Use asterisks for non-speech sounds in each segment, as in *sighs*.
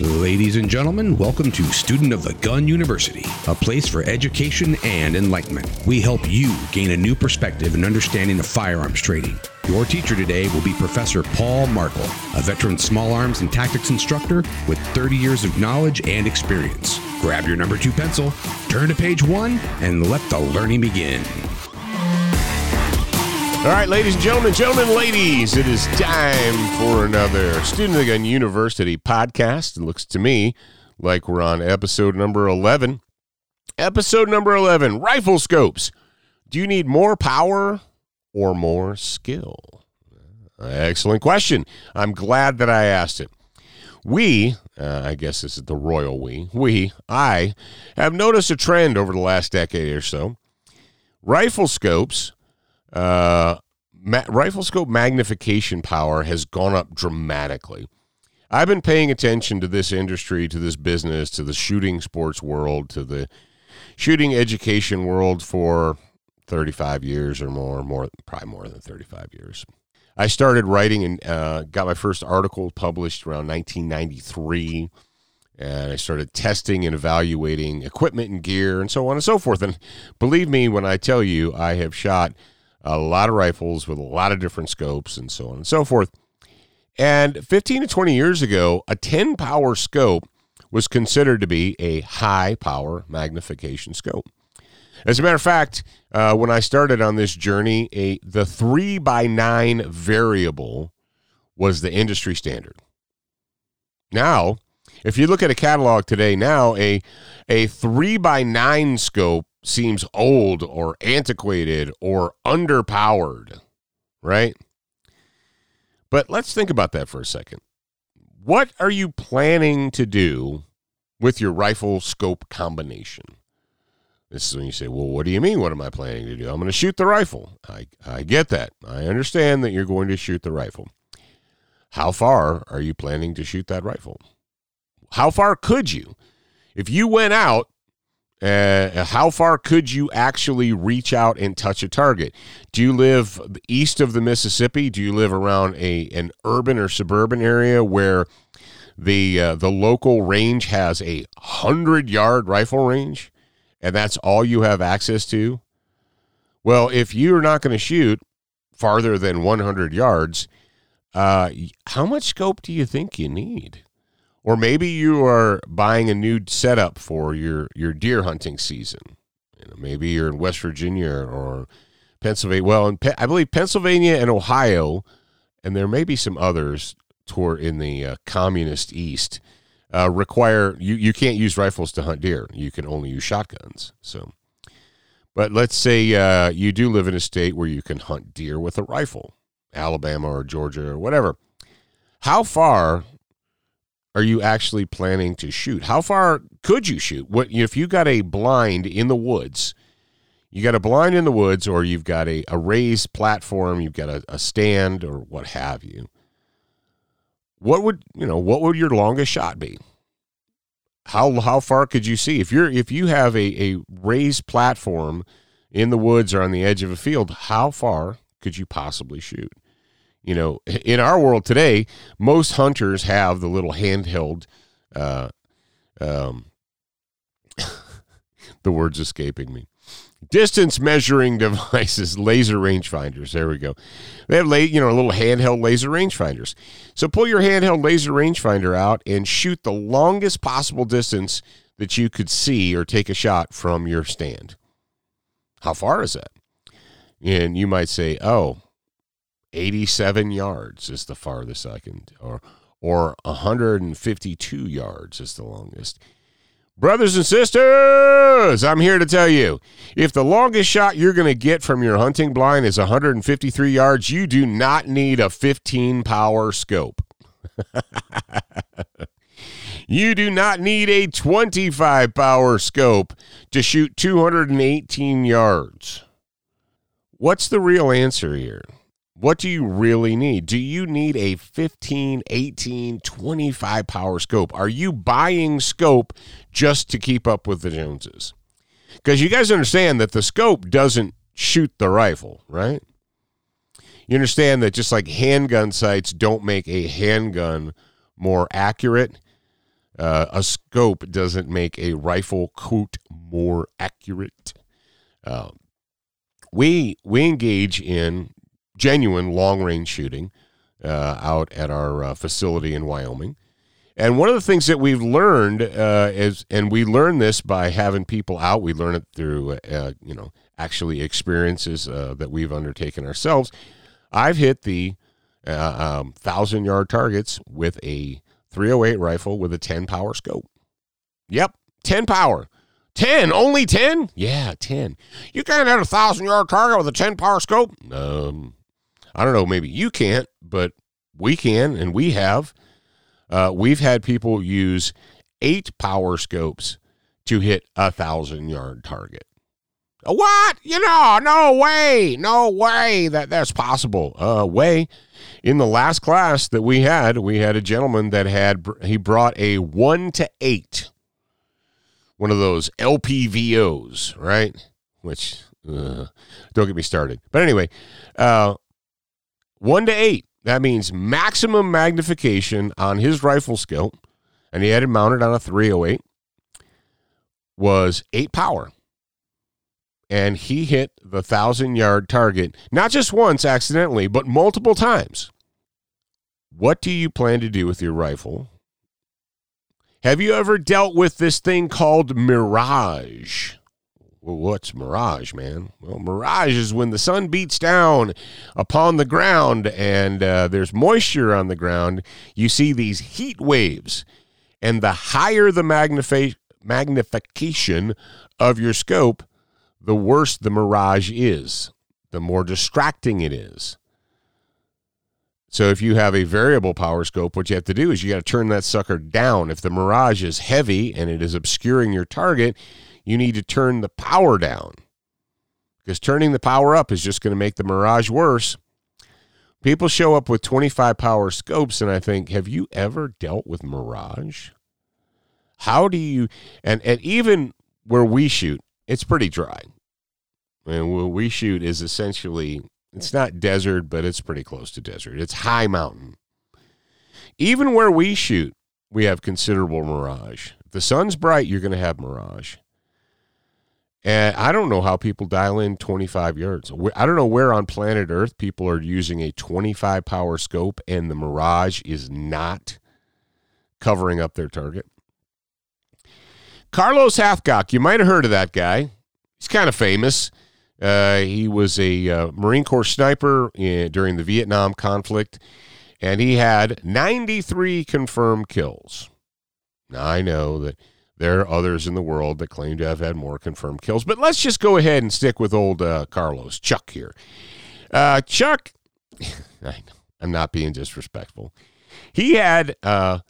Ladies and gentlemen, welcome to Student of the Gun University, a place for education and enlightenment. We help you gain a new perspective and understanding of firearms trading. Your teacher today will be Professor Paul Markel, a veteran small arms and tactics instructor with 30 years of knowledge and experience. Grab your number two pencil, turn to page one, and let the learning begin. All right, ladies and gentlemen, gentlemen, ladies, it is time for another Student of the Gun University podcast. It looks to me like we're on episode number 11. Episode number 11 Rifle Scopes. Do you need more power or more skill? Excellent question. I'm glad that I asked it. We, uh, I guess this is the royal we, we, I, have noticed a trend over the last decade or so. Rifle scopes uh, ma- rifle scope magnification power has gone up dramatically. I've been paying attention to this industry, to this business, to the shooting sports world, to the shooting education world for 35 years or more, more probably more than 35 years. I started writing and uh, got my first article published around 1993 and I started testing and evaluating equipment and gear and so on and so forth. And believe me when I tell you, I have shot a lot of rifles with a lot of different scopes and so on and so forth. And 15 to 20 years ago, a 10 power scope was considered to be a high power magnification scope. As a matter of fact, uh, when I started on this journey, a the three by nine variable was the industry standard. Now, if you look at a catalog today, now a a three by nine scope seems old or antiquated or underpowered, right? But let's think about that for a second. What are you planning to do with your rifle scope combination? This is when you say, well, what do you mean? What am I planning to do? I'm going to shoot the rifle. I, I get that. I understand that you're going to shoot the rifle. How far are you planning to shoot that rifle? How far could you? If you went out uh, how far could you actually reach out and touch a target? Do you live east of the Mississippi? Do you live around a an urban or suburban area where the uh, the local range has a hundred yard rifle range, and that's all you have access to? Well, if you're not going to shoot farther than 100 yards, uh, how much scope do you think you need? Or maybe you are buying a new setup for your your deer hunting season. You know, maybe you're in West Virginia or Pennsylvania. Well, in I believe Pennsylvania and Ohio, and there may be some others toward in the uh, communist East. Uh, require you you can't use rifles to hunt deer. You can only use shotguns. So, but let's say uh, you do live in a state where you can hunt deer with a rifle, Alabama or Georgia or whatever. How far are you actually planning to shoot? How far could you shoot? What if you got a blind in the woods? You got a blind in the woods, or you've got a, a raised platform, you've got a, a stand, or what have you. What would you know? What would your longest shot be? How how far could you see if you're if you have a, a raised platform in the woods or on the edge of a field? How far could you possibly shoot? You know, in our world today, most hunters have the little handheld, uh, um, *laughs* the words escaping me. Distance measuring *laughs* devices, laser rangefinders. There we go. They have, you know, little handheld laser rangefinders. So pull your handheld laser rangefinder out and shoot the longest possible distance that you could see or take a shot from your stand. How far is that? And you might say, oh, 87 yards is the farthest I can, or or 152 yards is the longest. Brothers and sisters, I'm here to tell you if the longest shot you're going to get from your hunting blind is 153 yards, you do not need a 15 power scope. *laughs* you do not need a 25 power scope to shoot 218 yards. What's the real answer here? What do you really need? Do you need a 15, 18, 25 power scope? Are you buying scope just to keep up with the Joneses? Because you guys understand that the scope doesn't shoot the rifle, right? You understand that just like handgun sights don't make a handgun more accurate, uh, a scope doesn't make a rifle coot more accurate. Uh, we we engage in genuine long range shooting uh, out at our uh, facility in Wyoming. And one of the things that we've learned uh, is, and we learn this by having people out. We learn it through, uh, you know, actually experiences uh, that we've undertaken ourselves. I've hit the uh, um, thousand yard targets with a 308 rifle with a 10 power scope. Yep, 10 power. 10, only 10? Yeah, 10. You can't hit a thousand yard target with a 10 power scope? Um, I don't know, maybe you can't, but we can, and we have. Uh, we've had people use eight power scopes to hit a thousand yard target. What? You know, no way, no way that that's possible. Uh, way. In the last class that we had, we had a gentleman that had he brought a one to eight, one of those LPVOs, right? Which uh, don't get me started. But anyway, uh, one to eight. That means maximum magnification on his rifle scope, and he had it mounted on a 308, was eight power. And he hit the thousand yard target, not just once accidentally, but multiple times. What do you plan to do with your rifle? Have you ever dealt with this thing called Mirage? Well, what's mirage, man? Well, mirage is when the sun beats down upon the ground and uh, there's moisture on the ground. You see these heat waves, and the higher the magnifi- magnification of your scope, the worse the mirage is, the more distracting it is. So if you have a variable power scope, what you have to do is you got to turn that sucker down. If the mirage is heavy and it is obscuring your target, you need to turn the power down because turning the power up is just going to make the mirage worse. People show up with 25 power scopes, and I think, have you ever dealt with mirage? How do you, and, and even where we shoot, it's pretty dry. And where we shoot is essentially, it's not desert, but it's pretty close to desert. It's high mountain. Even where we shoot, we have considerable mirage. If the sun's bright, you're going to have mirage. And I don't know how people dial in 25 yards. I don't know where on planet Earth people are using a 25 power scope and the Mirage is not covering up their target. Carlos Hathcock, you might have heard of that guy. He's kind of famous. Uh, he was a uh, Marine Corps sniper in, during the Vietnam conflict, and he had 93 confirmed kills. Now, I know that there are others in the world that claim to have had more confirmed kills, but let's just go ahead and stick with old uh, Carlos, Chuck here. Uh, Chuck, *laughs* I am not being disrespectful. He had uh,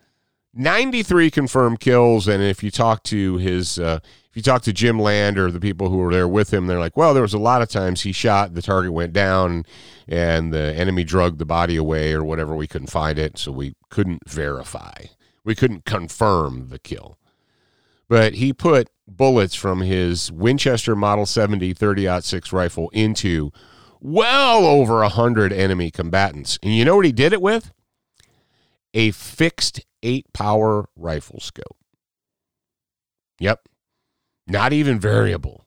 93 confirmed kills, and if you talk to his, uh, if you talk to Jim Land or the people who were there with him, they're like, well, there was a lot of times he shot, the target went down, and the enemy drugged the body away or whatever. We couldn't find it, so we couldn't verify. We couldn't confirm the kill but he put bullets from his Winchester Model 70 30 6 rifle into well over a hundred enemy combatants. And you know what he did it with? A fixed eight power rifle scope. Yep. Not even variable.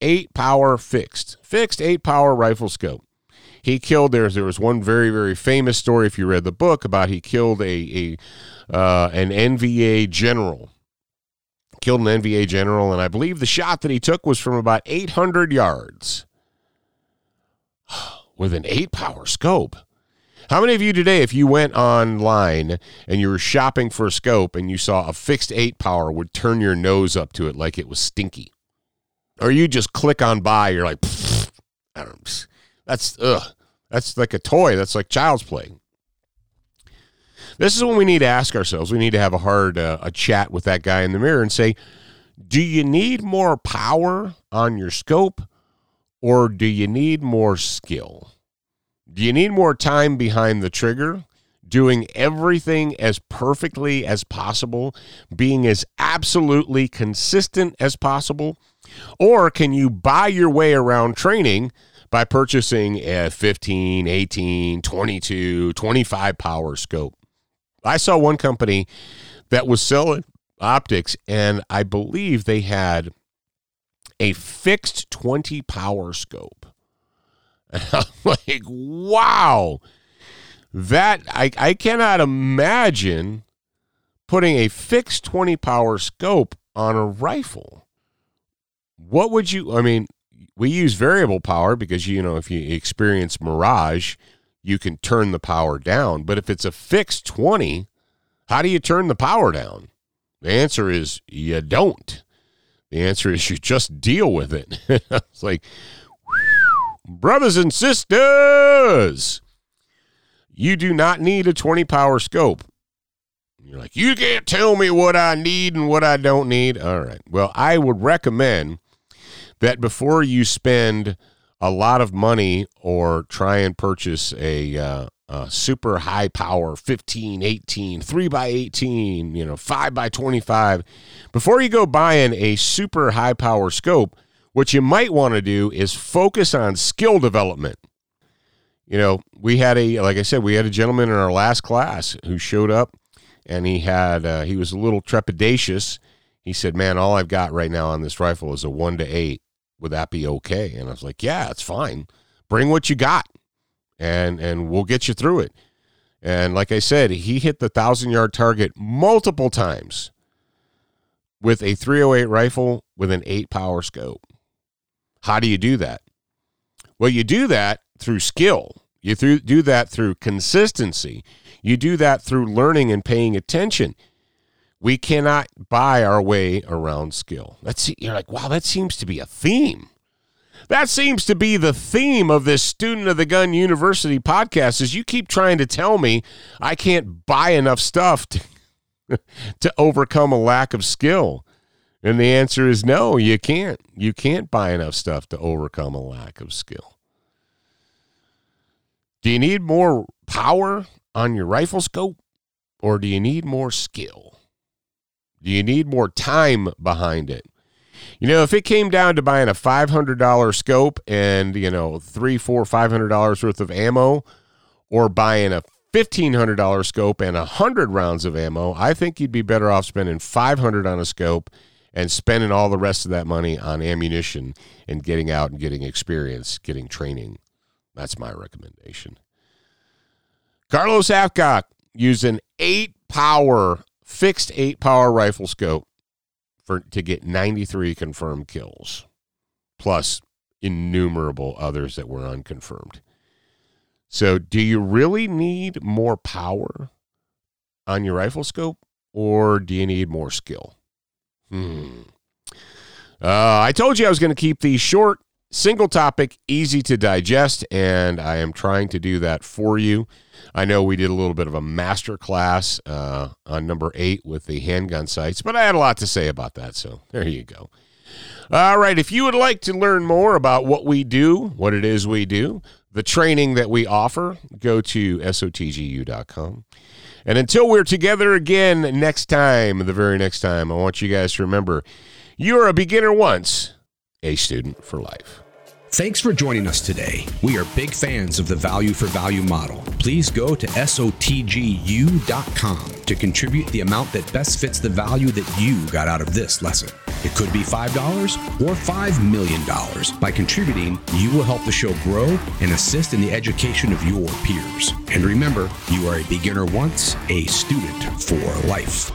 Eight power fixed. Fixed eight power rifle scope. He killed there. There was one very very famous story if you read the book about he killed a a uh, an NVA general killed an NVA general, and I believe the shot that he took was from about 800 yards *sighs* with an eight power scope. How many of you today, if you went online and you were shopping for a scope and you saw a fixed eight power, would turn your nose up to it like it was stinky? Or you just click on buy, you're like, I don't, that's, ugh, that's like a toy. That's like child's play. This is when we need to ask ourselves. We need to have a hard uh, a chat with that guy in the mirror and say, do you need more power on your scope or do you need more skill? Do you need more time behind the trigger? Doing everything as perfectly as possible, being as absolutely consistent as possible? Or can you buy your way around training by purchasing a 15, 18, 22, 25 power scope? I saw one company that was selling optics, and I believe they had a fixed 20 power scope. *laughs* And I'm like, wow. That I, I cannot imagine putting a fixed 20 power scope on a rifle. What would you I mean, we use variable power because you know if you experience mirage, you can turn the power down, but if it's a fixed 20, how do you turn the power down? The answer is you don't. The answer is you just deal with it. *laughs* it's like brothers and sisters, you do not need a 20 power scope. You're like, you can't tell me what I need and what I don't need. All right. Well, I would recommend that before you spend a lot of money or try and purchase a, uh, a super high power 15, 18, 3 by 18, you know, 5 by 25, before you go buying a super high power scope, what you might want to do is focus on skill development. You know, we had a, like I said, we had a gentleman in our last class who showed up and he had uh, he was a little trepidatious. He said, "Man, all I've got right now on this rifle is a one to eight. Would that be okay?" And I was like, "Yeah, it's fine. Bring what you got, and and we'll get you through it." And like I said, he hit the thousand yard target multiple times with a 308 rifle with an eight power scope. How do you do that? Well, you do that through skill. You through, do that through consistency. You do that through learning and paying attention. We cannot buy our way around skill. That's you're like, wow, that seems to be a theme. That seems to be the theme of this Student of the Gun University podcast is you keep trying to tell me I can't buy enough stuff to, *laughs* to overcome a lack of skill. And the answer is no, you can't. You can't buy enough stuff to overcome a lack of skill. Do you need more power on your rifle scope or do you need more skill? Do you need more time behind it? You know, if it came down to buying a $500 scope and, you know, three, four, five hundred $500 worth of ammo or buying a $1,500 scope and a 100 rounds of ammo, I think you'd be better off spending 500 on a scope and spending all the rest of that money on ammunition and getting out and getting experience, getting training. That's my recommendation. Carlos Hathcock used an eight power, fixed eight power rifle scope for to get 93 confirmed kills, plus innumerable others that were unconfirmed. So, do you really need more power on your rifle scope, or do you need more skill? Hmm. Uh, I told you I was going to keep these short, single topic, easy to digest, and I am trying to do that for you. I know we did a little bit of a master class uh, on number eight with the handgun sights, but I had a lot to say about that. So there you go. All right. If you would like to learn more about what we do, what it is we do, the training that we offer, go to sotgu.com. And until we're together again next time, the very next time, I want you guys to remember you're a beginner once, a student for life. Thanks for joining us today. We are big fans of the value for value model. Please go to SOTGU.com to contribute the amount that best fits the value that you got out of this lesson. It could be $5 or $5 million. By contributing, you will help the show grow and assist in the education of your peers. And remember, you are a beginner once, a student for life.